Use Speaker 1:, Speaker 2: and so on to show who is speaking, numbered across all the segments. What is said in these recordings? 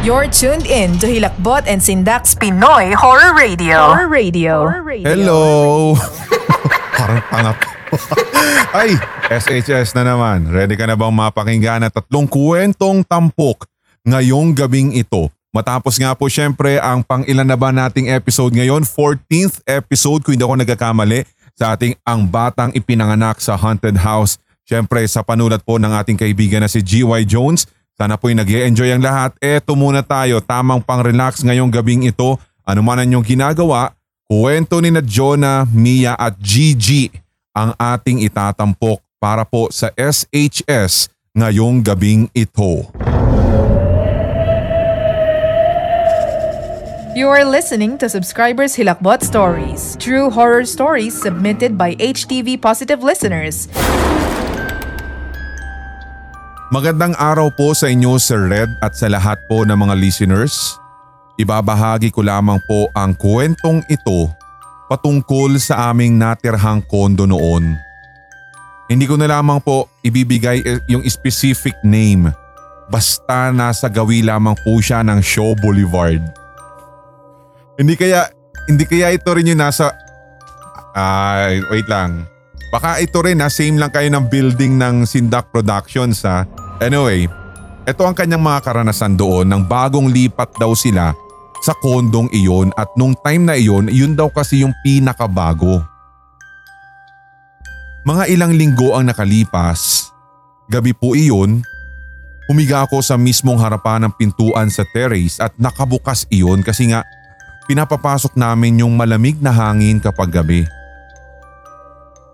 Speaker 1: You're tuned in to Hilakbot and Sindak's Pinoy Horror Radio. Horror Radio.
Speaker 2: Hello! Parang tanga po. Ay, SHS na naman. Ready ka na bang mapakinggan ang tatlong kwentong tampok ngayong gabing ito? Matapos nga po syempre ang pang ilan na ba nating episode ngayon, 14th episode kung hindi ako nagkakamali sa ating Ang Batang Ipinanganak sa Haunted House. Syempre sa panulat po ng ating kaibigan na si GY Jones. Sana po'y nag enjoy ang lahat. Eto muna tayo, tamang pang-relax ngayong gabing ito. Ano man ang ginagawa, kwento ni na Jonah, Mia at Gigi ang ating itatampok para po sa SHS ngayong gabing ito.
Speaker 1: You are listening to Subscribers Hilakbot Stories, true horror stories submitted by HTV Positive listeners.
Speaker 2: Magandang araw po sa inyo Sir Red at sa lahat po ng mga listeners. Ibabahagi ko lamang po ang kwentong ito patungkol sa aming natirhang kondo noon. Hindi ko na lamang po ibibigay eh, yung specific name basta nasa gawi lamang po siya ng Show Boulevard. Hindi kaya hindi kaya ito rin yung nasa ay wait lang. Baka ito rin ha, same lang kayo ng building ng Sindak Productions ha. Anyway, ito ang kanyang mga karanasan doon nang bagong lipat daw sila sa kondong iyon at nung time na iyon, yun daw kasi yung pinakabago. Mga ilang linggo ang nakalipas. Gabi po iyon, humiga ako sa mismong harapan ng pintuan sa terrace at nakabukas iyon kasi nga pinapapasok namin yung malamig na hangin kapag gabi.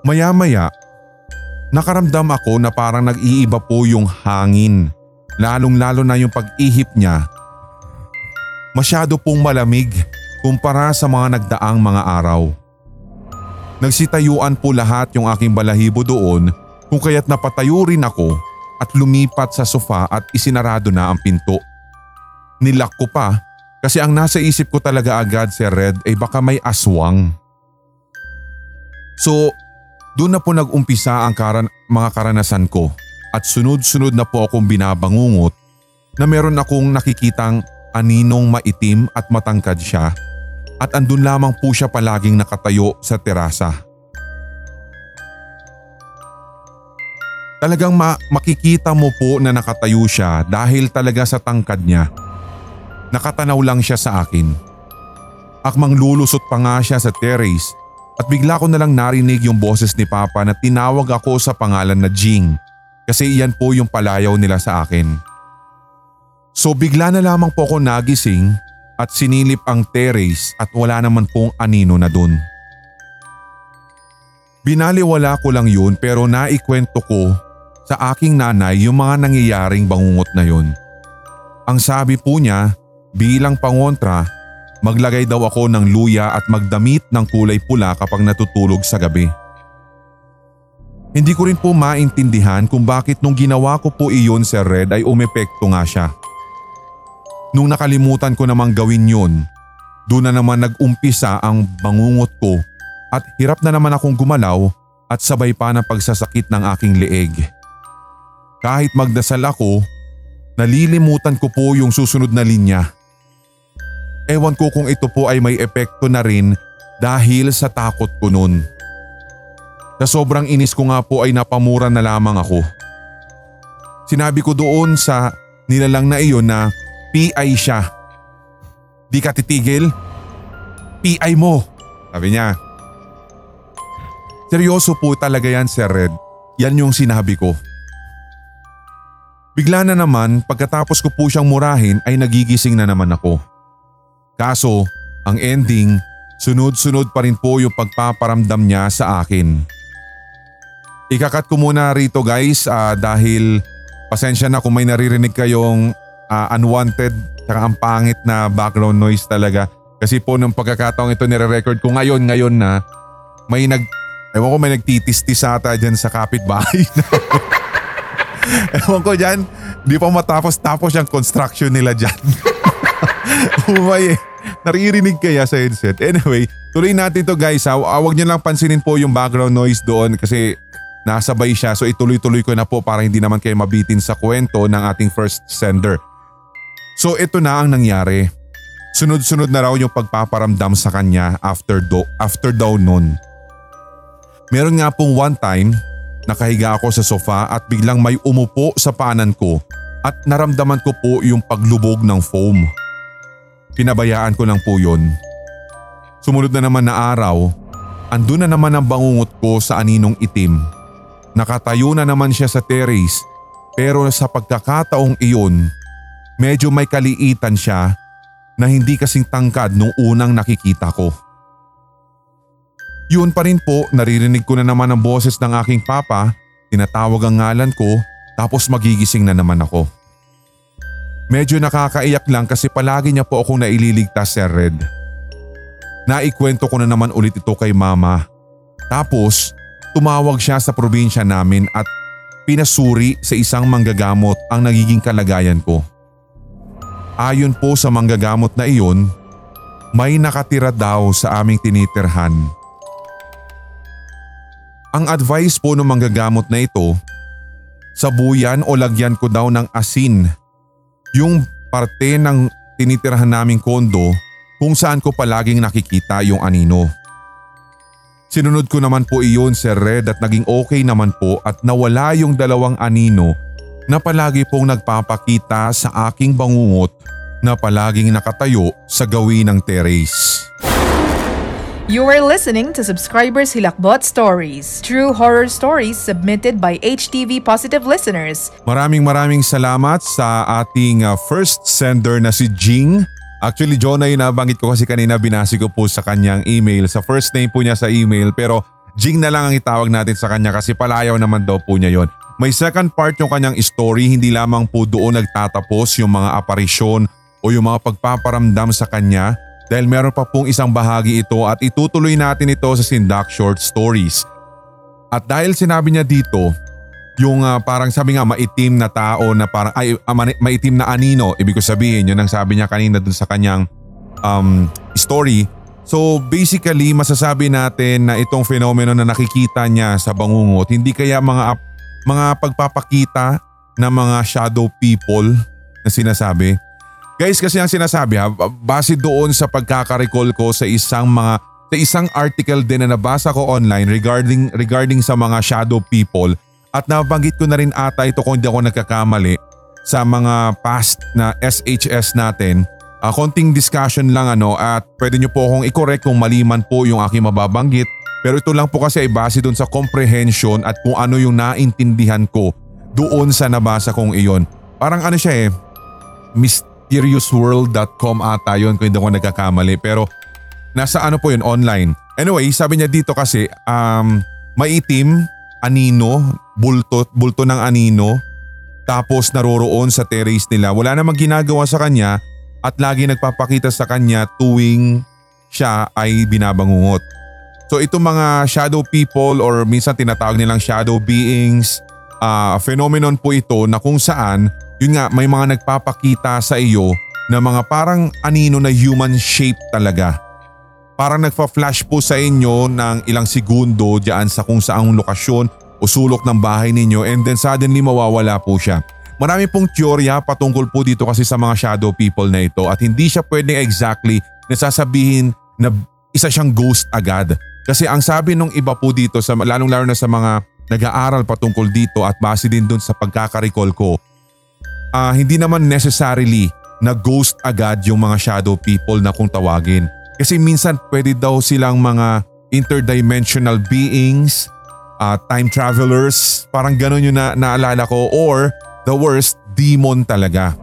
Speaker 2: Maya-maya, nakaramdam ako na parang nag-iiba po yung hangin. Lalong lalo na yung pag-ihip niya. Masyado pong malamig kumpara sa mga nagdaang mga araw. Nagsitayuan po lahat yung aking balahibo doon kung kaya't napatayo rin ako at lumipat sa sofa at isinarado na ang pinto. Nilak ko pa kasi ang nasa isip ko talaga agad si Red ay baka may aswang. So doon na po nag-umpisa ang karan mga karanasan ko at sunod-sunod na po akong binabangungot na meron akong nakikitang aninong maitim at matangkad siya at andun lamang po siya palaging nakatayo sa terasa. Talagang ma- makikita mo po na nakatayo siya dahil talaga sa tangkad niya Nakatanaw lang siya sa akin. Akmang lulusot pa nga siya sa terrace at bigla ko nalang narinig yung boses ni Papa na tinawag ako sa pangalan na Jing kasi iyan po yung palayaw nila sa akin. So bigla na lamang po ako nagising at sinilip ang terrace at wala naman pong anino na dun. Binaliwala ko lang yun pero naikwento ko sa aking nanay yung mga nangyayaring bangungot na yun. Ang sabi po niya Bilang pangontra, maglagay daw ako ng luya at magdamit ng kulay pula kapag natutulog sa gabi. Hindi ko rin po maintindihan kung bakit nung ginawa ko po iyon sa Red ay umepekto nga siya. Nung nakalimutan ko namang gawin yun, doon na naman nag-umpisa ang bangungot ko at hirap na naman akong gumalaw at sabay pa ng pagsasakit ng aking leeg. Kahit magdasal ako, nalilimutan ko po yung susunod na linya. Ewan ko kung ito po ay may epekto na rin dahil sa takot ko nun. Sa sobrang inis ko nga po ay napamura na lamang ako. Sinabi ko doon sa nilalang na iyon na PI siya. Di ka titigil? PI mo. Sabi niya. Seryoso po talaga yan Sir Red. Yan yung sinabi ko. Bigla na naman pagkatapos ko po siyang murahin ay nagigising na naman ako. Kaso ang ending, sunod-sunod pa rin po yung pagpaparamdam niya sa akin. Ikakat ko muna rito guys ah, dahil pasensya na kung may naririnig kayong ah, unwanted tsaka ang pangit na background noise talaga. Kasi po nung pagkakataong ito nire-record ko ngayon ngayon na may nag ewan ko may nagtitistis ata dyan sa kapitbahay Ewan ko dyan, di pa matapos tapos yung construction nila dyan. Umay eh. Naririnig kaya sa headset. Anyway, tuloy natin to guys ha. Ah, Huwag nyo lang pansinin po yung background noise doon kasi nasabay siya. So ituloy-tuloy ko na po para hindi naman kayo mabitin sa kwento ng ating first sender. So ito na ang nangyari. Sunod-sunod na raw yung pagpaparamdam sa kanya after, do, after daw nun. Meron nga pong one time Nakahiga ako sa sofa at biglang may umupo sa panan ko at naramdaman ko po yung paglubog ng foam. Pinabayaan ko lang po yun. Sumunod na naman na araw, andun na naman ang bangungot ko sa aninong itim. Nakatayo na naman siya sa terrace pero sa pagkakataong iyon, medyo may kaliitan siya na hindi kasing tangkad nung unang nakikita ko. Yun pa rin po naririnig ko na naman ang boses ng aking papa, tinatawag ang ngalan ko tapos magigising na naman ako. Medyo nakakaiyak lang kasi palagi niya po akong naililigtas Sir Red. Naikwento ko na naman ulit ito kay mama. Tapos tumawag siya sa probinsya namin at pinasuri sa isang manggagamot ang nagiging kalagayan ko. Ayon po sa manggagamot na iyon, may nakatira daw sa aming tinitirhan ang advice po ng manggagamot na ito, sabuyan o lagyan ko daw ng asin yung parte ng tinitirahan naming kondo kung saan ko palaging nakikita yung anino. Sinunod ko naman po iyon Sir Red at naging okay naman po at nawala yung dalawang anino na palagi pong nagpapakita sa aking bangungot na palaging nakatayo sa gawi ng terrace.
Speaker 1: You are listening to Subscribers Hilakbot Stories, true horror stories submitted by HTV Positive listeners.
Speaker 2: Maraming maraming salamat sa ating uh, first sender na si Jing. Actually, John ay nabanggit ko kasi kanina binasi ko po sa kanyang email. Sa first name po niya sa email pero Jing na lang ang itawag natin sa kanya kasi palayaw naman daw po niya yon. May second part yung kanyang story, hindi lamang po doon nagtatapos yung mga aparisyon o yung mga pagpaparamdam sa kanya dahil meron pa pong isang bahagi ito at itutuloy natin ito sa Sindak Short Stories. At dahil sinabi niya dito, yung uh, parang sabi nga maitim na tao na parang ay uh, maitim na anino, ibig ko sabihin yun ang sabi niya kanina dun sa kanyang um, story. So basically masasabi natin na itong fenomeno na nakikita niya sa bangungot hindi kaya mga mga pagpapakita ng mga shadow people na sinasabi Guys, kasi ang sinasabi ha, base doon sa pagkakarecall ko sa isang mga sa isang article din na nabasa ko online regarding regarding sa mga shadow people at nabanggit ko na rin ata ito kung hindi ako nagkakamali sa mga past na SHS natin. Uh, konting discussion lang ano at pwede nyo po akong i-correct kung maliman po yung aking mababanggit pero ito lang po kasi ay base doon sa comprehension at kung ano yung naintindihan ko doon sa nabasa kong iyon. Parang ano siya eh, mis- mysteriousworld.com ata yun kung hindi ako nagkakamali pero nasa ano po yun online. Anyway, sabi niya dito kasi um, maitim, anino, bulto, bulto ng anino tapos naroroon sa terrace nila. Wala namang ginagawa sa kanya at lagi nagpapakita sa kanya tuwing siya ay binabangungot. So itong mga shadow people or minsan tinatawag nilang shadow beings, uh, phenomenon po ito na kung saan yun nga may mga nagpapakita sa iyo na mga parang anino na human shape talaga. Parang nagpa-flash po sa inyo ng ilang segundo diyan sa kung saang lokasyon o sulok ng bahay ninyo and then suddenly mawawala po siya. Marami pong teorya patungkol po dito kasi sa mga shadow people na ito at hindi siya pwedeng exactly nasasabihin na isa siyang ghost agad. Kasi ang sabi nung iba po dito, sa, lalong lalo na sa mga nag-aaral patungkol dito at base din dun sa pagkakarecall ko uh, hindi naman necessarily na ghost agad yung mga shadow people na kung tawagin. Kasi minsan pwede daw silang mga interdimensional beings, uh, time travelers, parang ganun yung na naalala ko or the worst, demon talaga.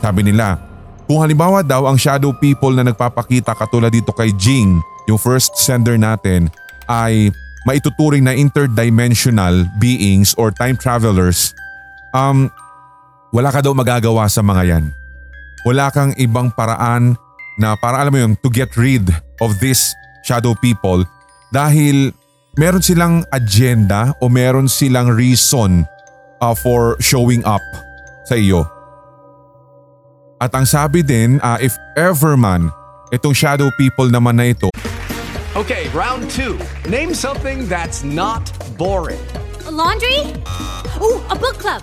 Speaker 2: Sabi nila, kung halimbawa daw ang shadow people na nagpapakita katulad dito kay Jing, yung first sender natin, ay maituturing na interdimensional beings or time travelers, um, wala ka daw magagawa sa mga yan. Wala kang ibang paraan na para alam mo yun, to get rid of this shadow people dahil meron silang agenda o meron silang reason uh, for showing up sa iyo. At ang sabi din, uh, if ever man, itong shadow people naman na ito
Speaker 3: Okay, round two. Name something that's not boring.
Speaker 4: A laundry? Ooh, a book club.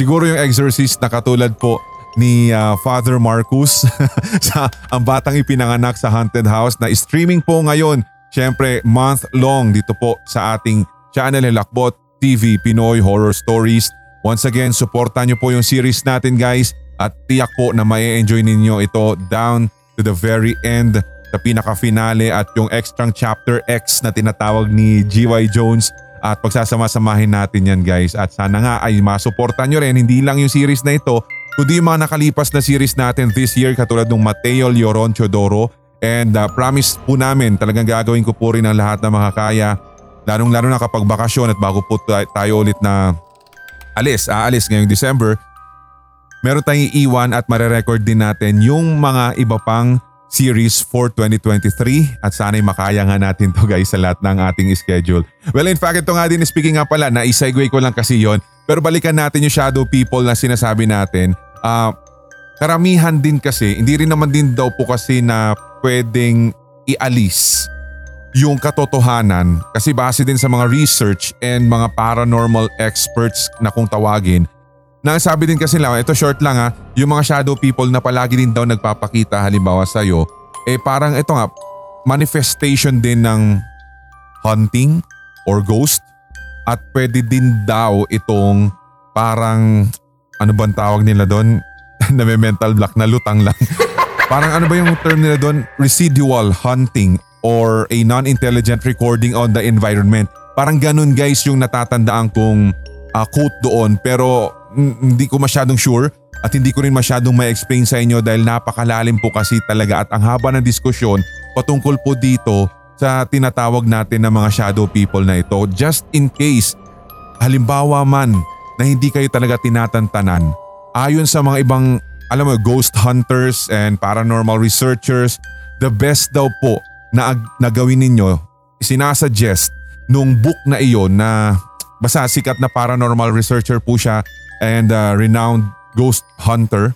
Speaker 2: Siguro yung exorcist na katulad po ni ah, Father Marcus sa ang batang ipinanganak sa haunted house na streaming po ngayon. Siyempre month long dito po sa ating channel Lakbot TV Pinoy Horror Stories. Once again, supportan nyo po yung series natin guys at tiyak po na may enjoy ninyo ito down to the very end sa pinaka-finale at yung extra chapter X na tinatawag ni GY Jones at pagsasama-samahin natin yan guys. At sana nga ay masuportan nyo rin. Hindi lang yung series na ito kundi yung mga nakalipas na series natin this year katulad ng Mateo Lloron Chodoro. And uh, promise po namin talagang gagawin ko po rin ang lahat na makakaya lalong lalo na kapag bakasyon at bago po tayo, ulit na alis, aalis ngayong December meron tayong iwan at marerecord din natin yung mga iba pang series for 2023 at sana'y makaya nga natin to guys sa lahat ng ating schedule. Well in fact ito nga din speaking nga pala na isegue ko lang kasi yon pero balikan natin yung shadow people na sinasabi natin. Ah, karamihan din kasi hindi rin naman din daw po kasi na pwedeng ialis yung katotohanan kasi base din sa mga research and mga paranormal experts na kung tawagin na sabi din kasi lang, ito short lang ha, yung mga shadow people na palagi din daw nagpapakita halimbawa sa'yo, eh parang ito nga, manifestation din ng hunting or ghost at pwede din daw itong parang, ano bang tawag nila doon? na may mental block na lutang lang. parang ano ba yung term nila doon? Residual hunting or a non-intelligent recording on the environment. Parang ganun guys yung natatandaan kong uh, quote doon pero hindi ko masyadong sure at hindi ko rin masyadong may explain sa inyo dahil napakalalim po kasi talaga. At ang haba ng diskusyon patungkol po dito sa tinatawag natin na mga shadow people na ito. Just in case halimbawa man na hindi kayo talaga tinatantanan ayon sa mga ibang alam mo ghost hunters and paranormal researchers the best daw po na, na gawin ninyo sinasuggest nung book na iyon na basta sikat na paranormal researcher po siya and uh, renowned ghost hunter.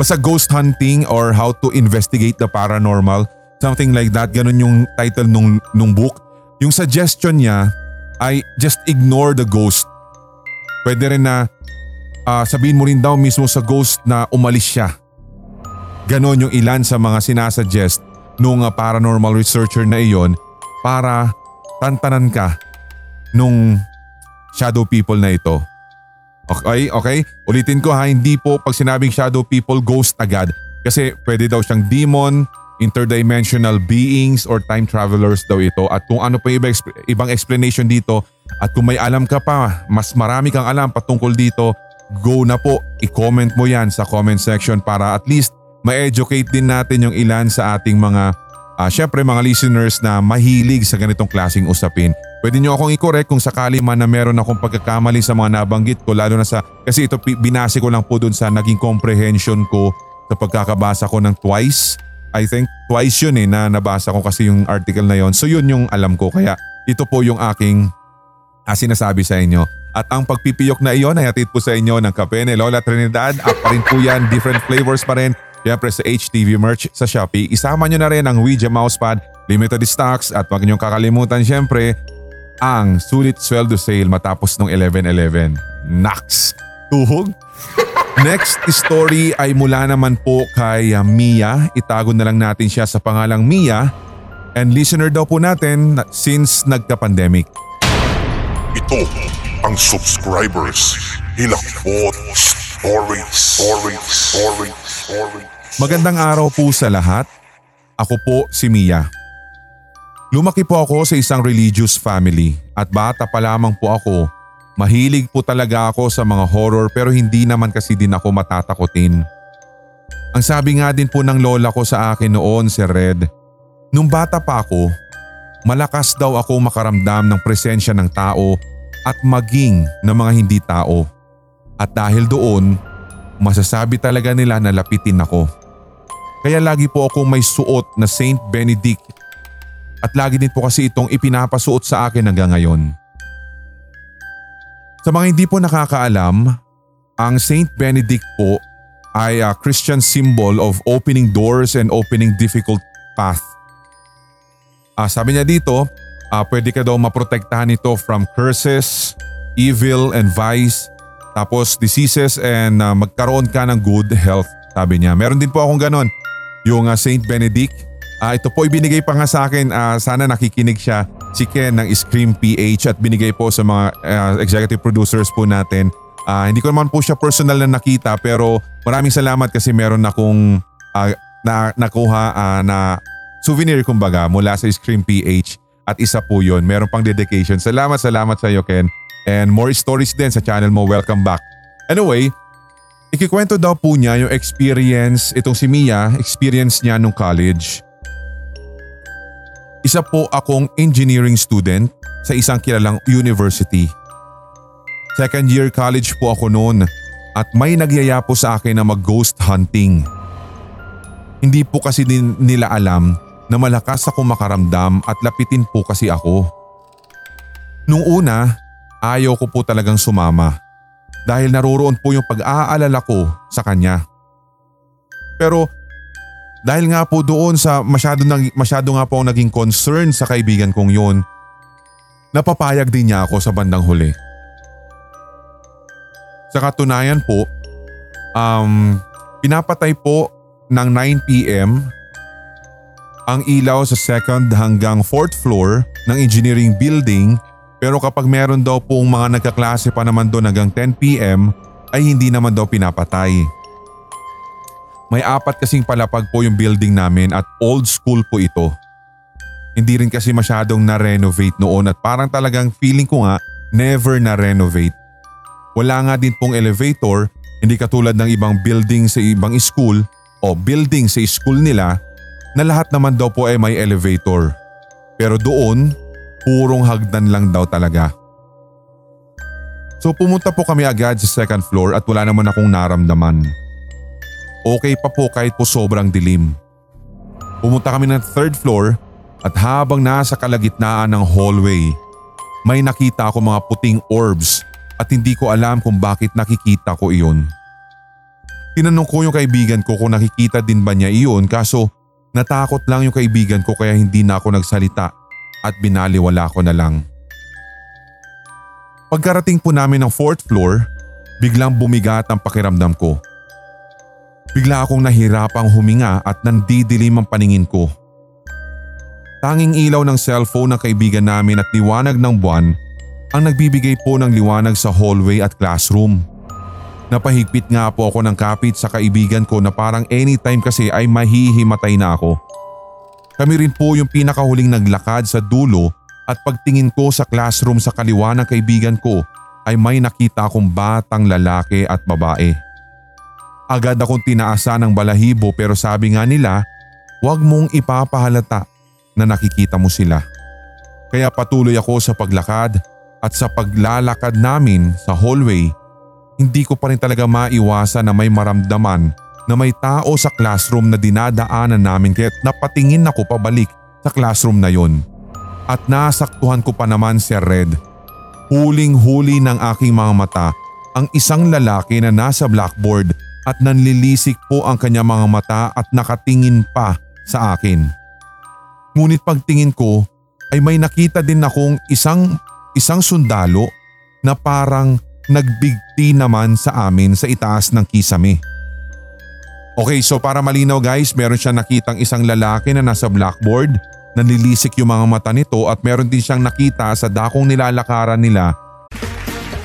Speaker 2: Basta ghost hunting or how to investigate the paranormal. Something like that. Ganun yung title nung, nung book. Yung suggestion niya ay just ignore the ghost. Pwede rin na uh, sabihin mo rin daw mismo sa ghost na umalis siya. Ganon yung ilan sa mga sinasuggest nung uh, paranormal researcher na iyon para tantanan ka nung shadow people na ito. Okay, okay? Ulitin ko ha, hindi po pag sinabing shadow people, ghost agad. Kasi pwede daw siyang demon, interdimensional beings or time travelers daw ito. At kung ano pa iba, ibang explanation dito at kung may alam ka pa, mas marami kang alam patungkol dito, go na po, i-comment mo yan sa comment section para at least ma-educate din natin yung ilan sa ating mga uh, syempre mga listeners na mahilig sa ganitong klasing usapin. Pwede nyo akong i-correct kung sakali man na meron akong pagkakamali sa mga nabanggit ko lalo na sa kasi ito binase ko lang po dun sa naging comprehension ko sa pagkakabasa ko ng twice. I think twice yun eh na nabasa ko kasi yung article na yon. So yun yung alam ko kaya ito po yung aking uh, sinasabi sa inyo. At ang pagpipiyok na iyon ay hatid po sa inyo ng kape ni Lola Trinidad. Up pa rin po yan, different flavors pa rin. Siyempre sa HTV merch sa Shopee. Isama nyo na rin ang Ouija Mousepad, limited stocks at huwag niyong kakalimutan siyempre ang sulit sweldo sale matapos ng 11-11. Nax! Tuhog? Next story ay mula naman po kay uh, Mia. Itago na lang natin siya sa pangalang Mia. And listener daw po natin since nagka-pandemic.
Speaker 5: Ito ang subscribers. Hilakbot Stories. Stories. Stories. Stories.
Speaker 2: Magandang araw po sa lahat. Ako po si Mia. Lumaki po ako sa isang religious family at bata pa lamang po ako. Mahilig po talaga ako sa mga horror pero hindi naman kasi din ako matatakotin. Ang sabi nga din po ng lola ko sa akin noon si Red, nung bata pa ako, malakas daw ako makaramdam ng presensya ng tao at maging ng mga hindi tao. At dahil doon, masasabi talaga nila na lapitin ako. Kaya lagi po akong may suot na Saint Benedict at lagi din po kasi itong ipinapasuot sa akin hanggang ngayon. Sa mga hindi po nakakaalam, ang Saint Benedict po ay a Christian symbol of opening doors and opening difficult path. Uh, sabi niya dito, uh, pwede ka daw maprotektahan nito from curses, evil and vice, tapos diseases and uh, magkaroon ka ng good health. Sabi niya, meron din po akong ganon. Yung uh, Saint Benedict Uh, ito po ibinigay pa nga sa akin, uh, sana nakikinig siya si Ken ng Scream PH at binigay po sa mga uh, executive producers po natin. Uh, hindi ko naman po siya personal na nakita pero maraming salamat kasi meron akong uh, na, nakuha uh, na souvenir kumbaga mula sa Scream PH at isa po yon Meron pang dedication. Salamat, salamat sa iyo Ken. And more stories din sa channel mo. Welcome back. Anyway, ikikwento daw po niya yung experience, itong si Mia, experience niya nung college. Isa po akong engineering student sa isang kilalang university. Second year college po ako noon at may nagyaya po sa akin na mag-ghost hunting. Hindi po kasi din nila alam na malakas ako makaramdam at lapitin po kasi ako. Nung una, ayaw ko po talagang sumama dahil naroroon po yung pag-aalala ko sa kanya. Pero dahil nga po doon sa masyado, nang, masyado nga po naging concern sa kaibigan kong yun, napapayag din niya ako sa bandang huli. Sa katunayan po, um, pinapatay po ng 9pm ang ilaw sa second hanggang fourth floor ng engineering building pero kapag meron daw pong mga nagkaklase pa naman doon hanggang 10pm ay hindi naman daw pinapatay. May apat kasing palapag po yung building namin at old school po ito. Hindi rin kasi masyadong na-renovate noon at parang talagang feeling ko nga never na-renovate. Wala nga din pong elevator, hindi katulad ng ibang building sa ibang school o building sa school nila na lahat naman daw po ay may elevator. Pero doon, purong hagdan lang daw talaga. So pumunta po kami agad sa second floor at wala naman akong naramdaman. Okay pa po kahit po sobrang dilim. Pumunta kami ng third floor at habang nasa kalagitnaan ng hallway, may nakita ako mga puting orbs at hindi ko alam kung bakit nakikita ko iyon. Tinanong ko yung kaibigan ko kung nakikita din ba niya iyon kaso natakot lang yung kaibigan ko kaya hindi na ako nagsalita at binaliwala ko na lang. Pagkarating po namin ng fourth floor, biglang bumigat ang pakiramdam ko. Bigla akong nahirapang huminga at nandidilim ang paningin ko. Tanging ilaw ng cellphone ng kaibigan namin at liwanag ng buwan ang nagbibigay po ng liwanag sa hallway at classroom. Napahigpit nga po ako ng kapit sa kaibigan ko na parang anytime kasi ay mahihimatay na ako. Kami rin po yung pinakahuling naglakad sa dulo at pagtingin ko sa classroom sa kaliwa ng kaibigan ko ay may nakita akong batang lalaki at babae. Agad akong tinaasan ng balahibo pero sabi nga nila, huwag mong ipapahalata na nakikita mo sila. Kaya patuloy ako sa paglakad at sa paglalakad namin sa hallway, hindi ko pa rin talaga maiwasan na may maramdaman na may tao sa classroom na dinadaanan namin kaya't napatingin ako pabalik sa classroom na yon. At nasaktuhan ko pa naman si Red. Huling-huli ng aking mga mata ang isang lalaki na nasa blackboard at nanlilisik po ang kanyang mga mata at nakatingin pa sa akin. Ngunit pagtingin ko ay may nakita din akong isang isang sundalo na parang nagbigti naman sa amin sa itaas ng kisame. Okay so para malinaw guys meron siya nakitang isang lalaki na nasa blackboard Nanlilisik yung mga mata nito at meron din siyang nakita sa dakong nilalakaran nila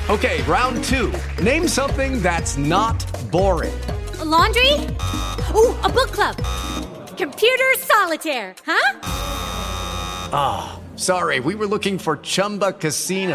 Speaker 3: Okay, round two. Name something that's not boring.
Speaker 4: A laundry? Ooh, a book club. Computer solitaire, huh?
Speaker 3: Sorry, we were looking for Chumba Casino.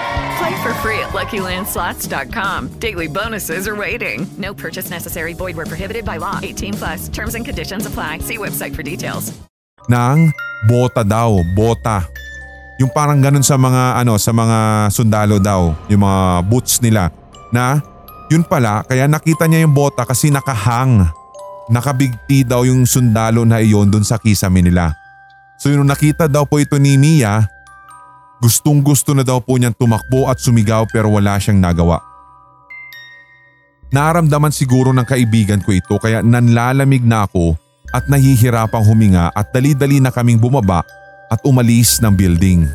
Speaker 6: Play for free at LuckyLandSlots.com. Daily bonuses are waiting. No purchase necessary. Void where prohibited by law. 18 plus. Terms and conditions apply. See website for details.
Speaker 2: ng bota daw, bota. Yung parang ganun sa mga ano, sa mga sundalo daw, yung mga boots nila na yun pala kaya nakita niya yung bota kasi nakahang. Nakabigti daw yung sundalo na iyon dun sa kisame nila. So yung nakita daw po ito ni Mia, gustong gusto na daw po niyang tumakbo at sumigaw pero wala siyang nagawa. Naramdaman siguro ng kaibigan ko ito kaya nanlalamig na ako at nahihirapang huminga at dali-dali na kaming bumaba at umalis ng building.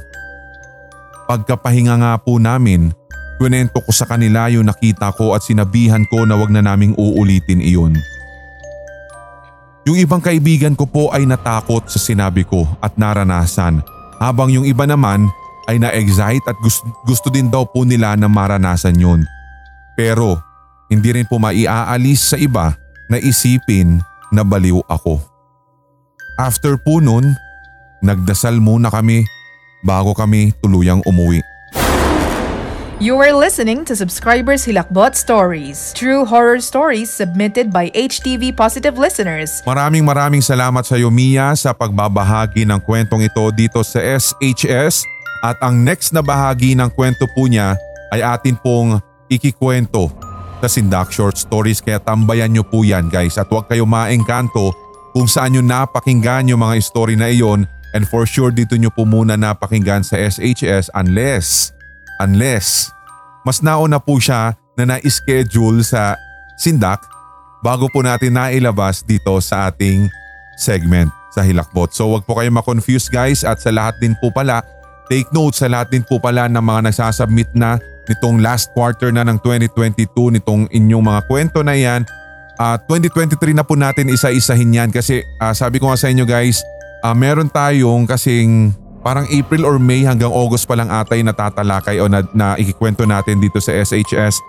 Speaker 2: Pagkapahinga nga po namin, kwento ko sa kanila yung nakita ko at sinabihan ko na wag na naming uulitin iyon. Yung ibang kaibigan ko po ay natakot sa sinabi ko at naranasan habang yung iba naman ay na-excite at gusto, gusto din daw po nila na maranasan yun. Pero hindi rin po maiaalis sa iba na isipin na baliw ako. After po nun, nagdasal muna kami bago kami tuluyang umuwi.
Speaker 1: You are listening to Subscribers Hilakbot Stories, true horror stories submitted by HTV Positive listeners.
Speaker 2: Maraming maraming salamat sa iyo Mia sa pagbabahagi ng kwentong ito dito sa SHS at ang next na bahagi ng kwento po niya ay atin pong ikikwento sa Sindak Short Stories. Kaya tambayan nyo po yan guys. At huwag kayo maengkanto kung saan nyo napakinggan yung mga story na iyon. And for sure dito nyo po muna napakinggan sa SHS unless, unless mas nauna po siya na na-schedule sa Sindak bago po natin nailabas dito sa ating segment sa Hilakbot. So wag po kayo ma-confuse guys. At sa lahat din po pala, take note sa lahat din po pala ng mga nagsasubmit na nitong last quarter na ng 2022 nitong inyong mga kwento na yan. Uh, 2023 na po natin isa-isahin yan kasi uh, sabi ko nga sa inyo guys, uh, meron tayong kasing parang April or May hanggang August pa lang atay natatalakay o na, na ikikwento natin dito sa SHS.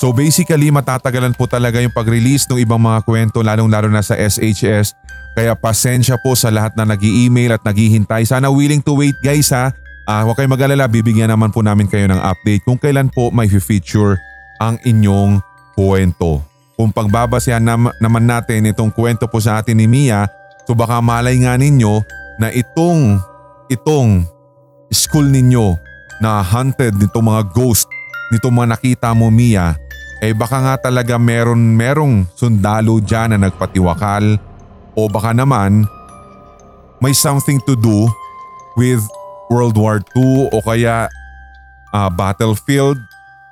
Speaker 2: So basically matatagalan po talaga yung pag-release ng ibang mga kwento lalong lalo na sa SHS. Kaya pasensya po sa lahat na nag email at naghihintay. Sana willing to wait guys ha. Uh, huwag kayong mag-alala, bibigyan naman po namin kayo ng update kung kailan po may feature ang inyong kwento. Kung pagbabasehan nam- naman natin itong kwento po sa atin ni Mia, so baka malay nga ninyo na itong, itong school ninyo na haunted nitong mga ghost, nitong mga nakita mo Mia, eh baka nga talaga meron merong sundalo dyan na nagpatiwakal o baka naman may something to do with World War II o kaya ah, battlefield,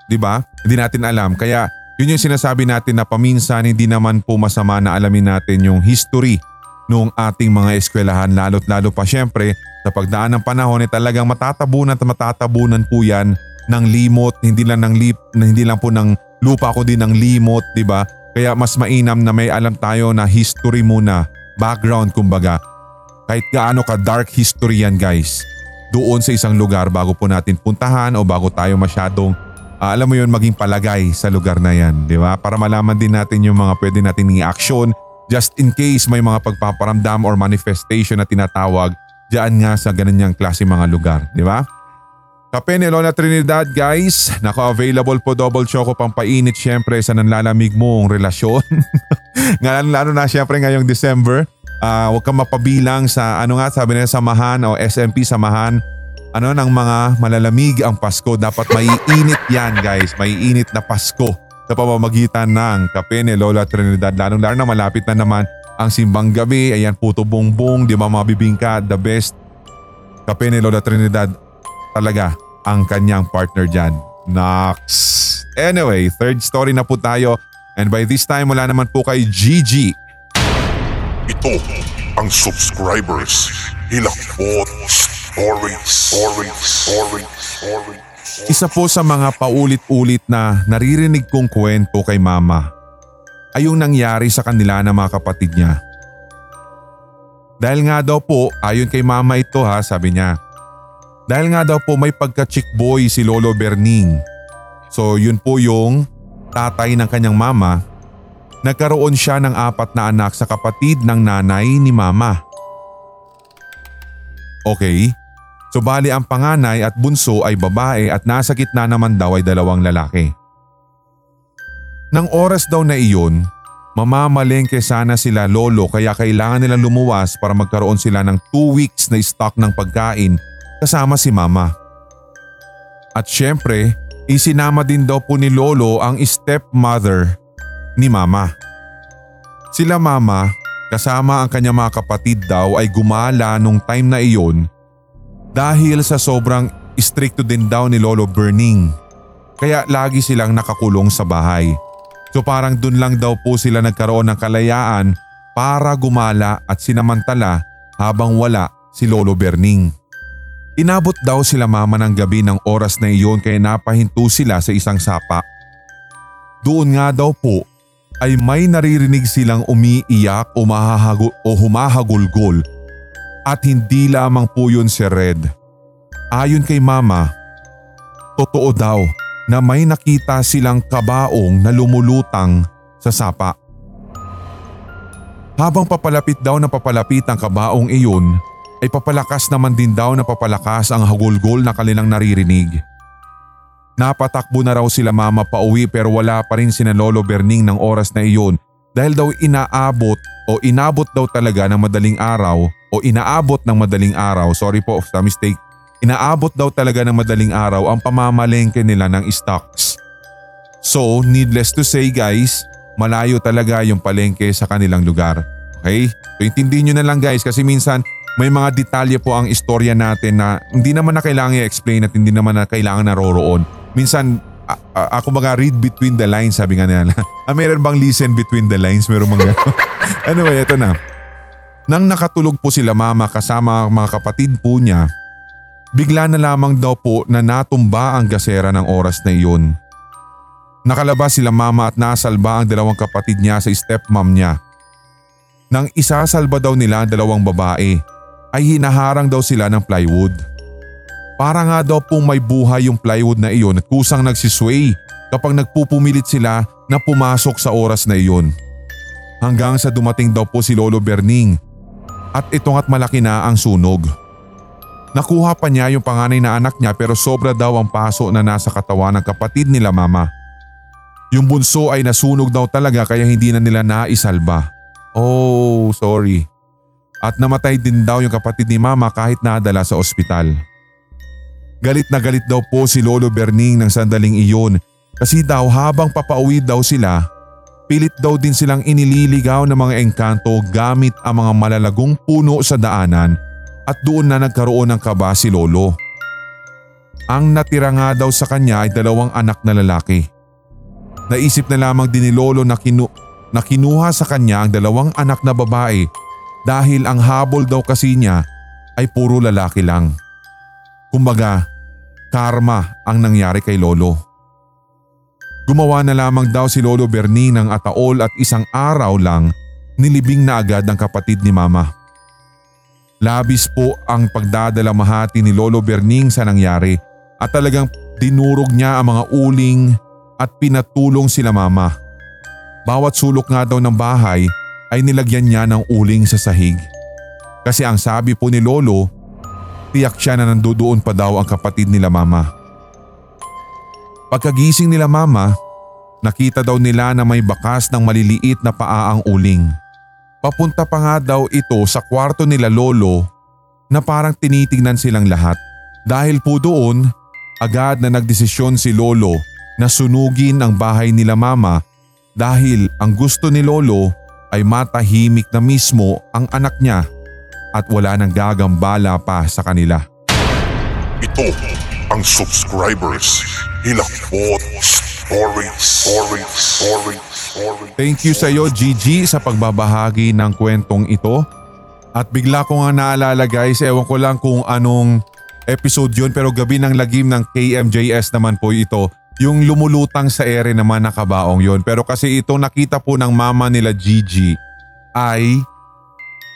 Speaker 2: 'di ba? Hindi natin alam. Kaya yun yung sinasabi natin na paminsan hindi naman po masama na alamin natin yung history nung ating mga eskwelahan lalo't lalo pa syempre sa pagdaan ng panahon ay talagang matatabunan at matatabunan po yan ng limot, hindi lang ng lip, hindi lang po ng lupa din ng limot, 'di ba? Kaya mas mainam na may alam tayo na history muna, background kumbaga. Kahit gaano ka dark history yan guys. Doon sa isang lugar bago po natin puntahan o bago tayo masyadong ah, alam mo yun maging palagay sa lugar na yan, di ba? Para malaman din natin yung mga pwede natin i-action just in case may mga pagpaparamdam or manifestation na tinatawag diyan nga sa gananyang klase mga lugar, di ba? Kape ni Trinidad guys, nako available po double choco pampainit syempre sa nanlalamig mong relasyon. Ngayon lalo na syempre ngayong December, ah huwag kang mapabilang sa ano nga sabi nila samahan o SMP samahan ano ng mga malalamig ang Pasko. Dapat maiinit yan guys, maiinit na Pasko sa pamamagitan ng kape ni Lola Trinidad. Lalong lalo na malapit na naman ang simbang gabi. Ayan puto bongbong, di ba mabibingka, the best. Kape ni Lola Trinidad talaga ang kanyang partner dyan. Nox. Anyway, third story na po tayo. And by this time wala naman po kay Gigi.
Speaker 7: Ito ang subscribers. Hilakbot Stories. Stories. Stories. Stories.
Speaker 2: Isa po sa mga paulit-ulit na naririnig kong kwento kay mama ay yung nangyari sa kanila ng mga kapatid niya. Dahil nga daw po, ayon kay mama ito ha, sabi niya. Dahil nga daw po may pagka-chick boy si Lolo Berning. So yun po yung tatay ng kanyang mama. Nagkaroon siya ng apat na anak sa kapatid ng nanay ni mama. Okay, so bali ang panganay at bunso ay babae at nasa gitna naman daw ay dalawang lalaki. Nang oras daw na iyon, mamamalengke sana sila lolo kaya kailangan nilang lumuwas para magkaroon sila ng 2 weeks na stock ng pagkain kasama si mama. At syempre, isinama din daw po ni lolo ang stepmother ni mama. Sila mama kasama ang kanyang mga kapatid daw ay gumala nung time na iyon dahil sa sobrang stricto din daw ni Lolo Burning. Kaya lagi silang nakakulong sa bahay. So parang dun lang daw po sila nagkaroon ng kalayaan para gumala at sinamantala habang wala si Lolo Berning. Inabot daw sila mama ng gabi ng oras na iyon kaya napahinto sila sa isang sapa. Doon nga daw po ay may naririnig silang umiiyak o, o humahagulgol at hindi lamang po yun si Red. Ayon kay mama, totoo daw na may nakita silang kabaong na lumulutang sa sapa. Habang papalapit daw na papalapit ang kabaong iyon, ay papalakas naman din daw na papalakas ang hagulgol na kanilang naririnig. Napatakbo na raw sila mama pa uwi pero wala pa rin sina Lolo Berning ng oras na iyon dahil daw inaabot o inabot daw talaga ng madaling araw o inaabot ng madaling araw, sorry po sa mistake, inaabot daw talaga ng madaling araw ang pamamalengke nila ng stocks. So needless to say guys, malayo talaga yung palengke sa kanilang lugar. Okay? So intindihin nyo na lang guys kasi minsan may mga detalye po ang istorya natin na hindi naman na kailangan i-explain at hindi naman na kailangan naroroon. Minsan a- a- ako mga read between the lines sabi nga nila. ah, meron bang listen between the lines? Meron mga Anyway, ito na. Nang nakatulog po sila mama kasama ang mga kapatid po niya, bigla na lamang daw po na natumba ang gasera ng oras na iyon. Nakalabas sila mama at nasalba ang dalawang kapatid niya sa stepmom niya. Nang isasalba daw nila ang dalawang babae, ay hinaharang daw sila ng plywood. Para nga daw pong may buhay yung plywood na iyon at kusang nagsisway kapag nagpupumilit sila na pumasok sa oras na iyon. Hanggang sa dumating daw po si Lolo Berning at itong at malaki na ang sunog. Nakuha pa niya yung panganay na anak niya pero sobra daw ang paso na nasa katawan ng kapatid nila mama. Yung bunso ay nasunog daw talaga kaya hindi na nila naisalba. Oh, sorry. At namatay din daw yung kapatid ni mama kahit nadala sa ospital. Galit na galit daw po si Lolo Berning ng sandaling iyon kasi daw habang papauwi daw sila, pilit daw din silang inililigaw ng mga engkanto gamit ang mga malalagong puno sa daanan at doon na nagkaroon ng kaba si Lolo. Ang natira nga daw sa kanya ay dalawang anak na lalaki. Naisip na lamang din ni Lolo na, kinu- na kinuha sa kanya ang dalawang anak na babae dahil ang habol daw kasi niya ay puro lalaki lang. Kumbaga, karma ang nangyari kay Lolo. Gumawa na lamang daw si Lolo Bernie ng ataol at isang araw lang nilibing na agad ng kapatid ni Mama. Labis po ang pagdadalamahati ni Lolo Berning sa nangyari at talagang dinurog niya ang mga uling at pinatulong sila mama. Bawat sulok nga daw ng bahay ay nilagyan niya ng uling sa sahig. Kasi ang sabi po ni Lolo, tiyak siya na nandoon pa daw ang kapatid nila mama. Pagkagising nila mama, nakita daw nila na may bakas ng maliliit na paa ang uling. Papunta pa nga daw ito sa kwarto nila lolo na parang tinitingnan silang lahat. Dahil po doon, agad na nagdesisyon si lolo na sunugin ang bahay nila mama dahil ang gusto ni lolo ay matahimik na mismo ang anak niya at wala nang gagambala pa sa kanila.
Speaker 7: Ito ang subscribers. Hilakbot Stories. Stories. Stories. Stories.
Speaker 2: Thank you sa iyo Gigi sa pagbabahagi ng kwentong ito. At bigla ko nga naalala guys, ewan ko lang kung anong episode yun pero gabi ng lagim ng KMJS naman po ito. Yung lumulutang sa ere naman na kabaong yon. Pero kasi itong nakita po ng mama nila Gigi ay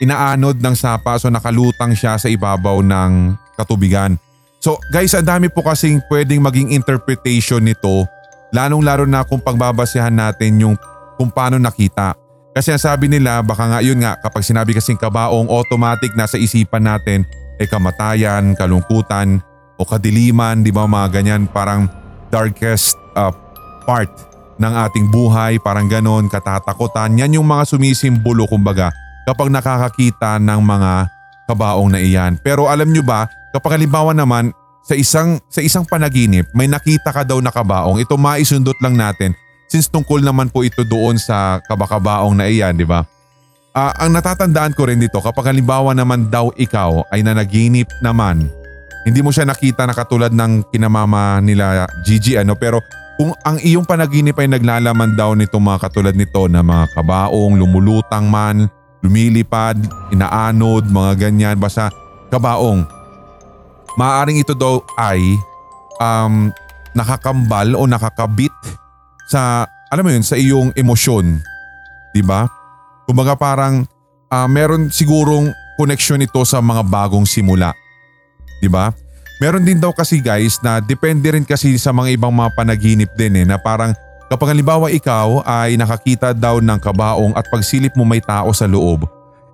Speaker 2: inaanod ng sapa so nakalutang siya sa ibabaw ng katubigan. So guys, ang dami po kasing pwedeng maging interpretation nito lalong lalo na kung pagbabasehan natin yung kung paano nakita. Kasi ang sabi nila baka nga yun nga kapag sinabi kasing kabaong automatic nasa isipan natin eh kamatayan, kalungkutan o kadiliman, di ba mga ganyan parang darkest uh, part ng ating buhay, parang ganon, katatakutan. Yan yung mga sumisimbolo kumbaga kapag nakakakita ng mga kabaong na iyan. Pero alam nyo ba, kapag halimbawa naman sa isang sa isang panaginip may nakita ka daw na kabaong, ito maisundot lang natin since tungkol naman po ito doon sa kabakabaong na iyan, di ba? Uh, ang natatandaan ko rin dito kapag halimbawa naman daw ikaw ay nanaginip naman, hindi mo siya nakita na katulad ng kinamama nila Gigi ano pero kung ang iyong panaginip ay naglalaman daw nito mga katulad nito na mga kabaong, lumulutang man, lumilipad, inaanod, mga ganyan, basta kabaong. Maaring ito daw ay um, nakakambal o nakakabit sa, alam mo yun, sa iyong emosyon. ba? Kumbaga parang uh, meron sigurong connection ito sa mga bagong simula. ba? Meron din daw kasi guys na depende rin kasi sa mga ibang mga panaginip din eh na parang kapag halimbawa ikaw ay nakakita daw ng kabaong at pagsilip mo may tao sa loob,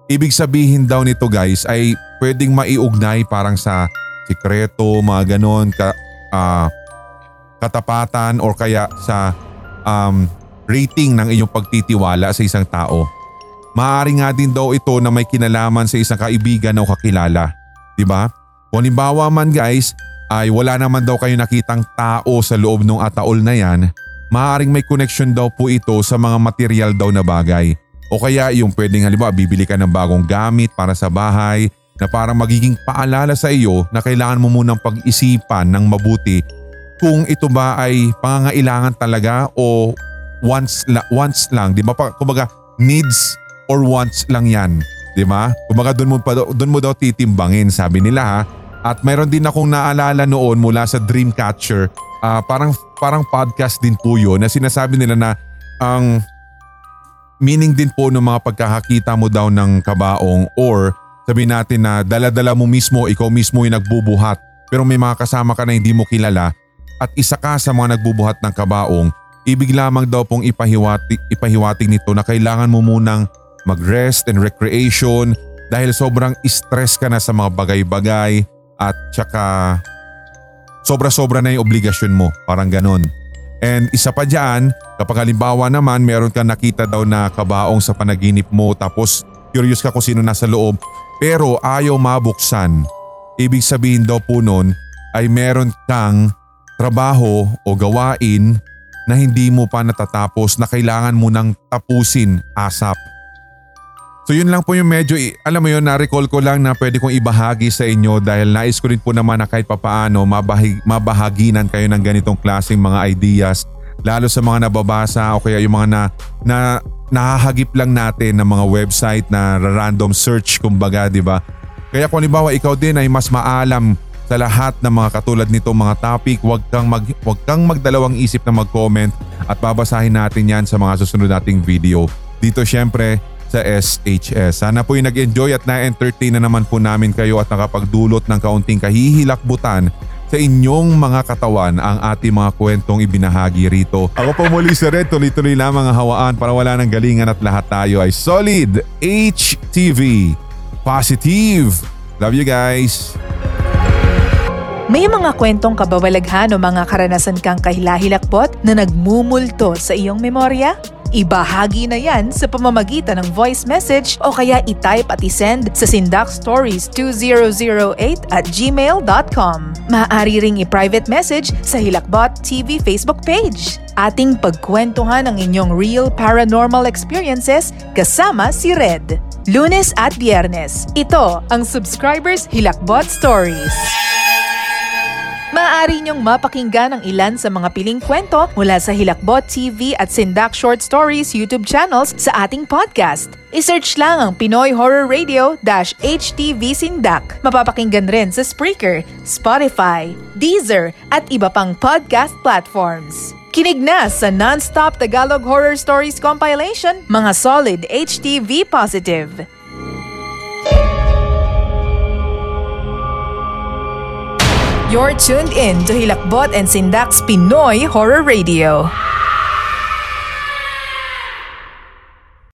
Speaker 2: ibig sabihin daw nito guys ay pwedeng maiugnay parang sa sikreto, mga ganon, ka, uh, katapatan or kaya sa um, rating ng iyong pagtitiwala sa isang tao. Maaari nga din daw ito na may kinalaman sa isang kaibigan o kakilala. ba? Diba? Kung halimbawa man guys ay wala naman daw kayo nakitang tao sa loob ng ataol na yan, maaaring may connection daw po ito sa mga material daw na bagay. O kaya yung pwedeng halimbawa bibili ka ng bagong gamit para sa bahay na parang magiging paalala sa iyo na kailangan mo munang pag-isipan ng mabuti kung ito ba ay pangangailangan talaga o wants, la, wants lang. Di ba? Kumbaga needs or wants lang yan. Di ba? Kumbaga doon mo, pa, doon mo daw titimbangin sabi nila ha. At mayroon din akong naalala noon mula sa Dreamcatcher, uh, parang, parang podcast din po yun na sinasabi nila na ang meaning din po ng mga pagkakakita mo daw ng kabaong or sabihin natin na dala-dala mo mismo, ikaw mismo yung nagbubuhat. Pero may mga kasama ka na hindi mo kilala at isa ka sa mga nagbubuhat ng kabaong, ibig lamang daw pong ipahiwatig, ipahiwatig nito na kailangan mo munang mag-rest and recreation dahil sobrang stress ka na sa mga bagay-bagay at tsaka sobra-sobra na yung obligasyon mo, parang ganon. And isa pa dyan, kapag halimbawa naman meron ka nakita daw na kabaong sa panaginip mo tapos curious ka kung sino nasa loob pero ayaw mabuksan. Ibig sabihin daw po nun, ay meron kang trabaho o gawain na hindi mo pa natatapos na kailangan mo nang tapusin asap. So yun lang po yung medyo, alam mo yun, na-recall ko lang na pwede kong ibahagi sa inyo dahil nais ko rin po naman na kahit papaano mabahig, mabahaginan kayo ng ganitong klaseng mga ideas lalo sa mga nababasa o kaya yung mga na, na nahahagip lang natin ng mga website na random search kumbaga, di ba? Kaya kung halimbawa ikaw din ay mas maalam sa lahat ng mga katulad nito mga topic, huwag kang, mag, huwag kang magdalawang isip na mag-comment at babasahin natin yan sa mga susunod nating video. Dito syempre sa SHS. Sana po yung nag-enjoy at na-entertain na naman po namin kayo at nakapagdulot ng kaunting kahihilakbutan sa inyong mga katawan ang ating mga kwentong ibinahagi rito. Ako po muli si Red, tuloy-tuloy lamang ang hawaan para wala ng galingan at lahat tayo ay solid HTV. Positive! Love you guys!
Speaker 1: May mga kwentong kababalaghan o mga karanasan kang kahilahilakbot na nagmumulto sa iyong memorya? Ibahagi na yan sa pamamagitan ng voice message o kaya itype at isend sa sindakstories2008 at gmail.com. Maaari ring i-private message sa Hilakbot TV Facebook page. Ating pagkwentuhan ang inyong real paranormal experiences kasama si Red. Lunes at Biyernes. Ito ang Subscribers Hilakbot Stories. Maaari niyong mapakinggan ang ilan sa mga piling kwento mula sa Hilakbot TV at Sindak Short Stories YouTube channels sa ating podcast. I-search lang ang Pinoy Horror Radio-HTV Sindak. Mapapakinggan rin sa Spreaker, Spotify, Deezer at iba pang podcast platforms. Kinig na sa Non-Stop Tagalog Horror Stories Compilation, mga solid HTV positive. You're tuned in to Hilakbot and Sindak's Pinoy Horror Radio.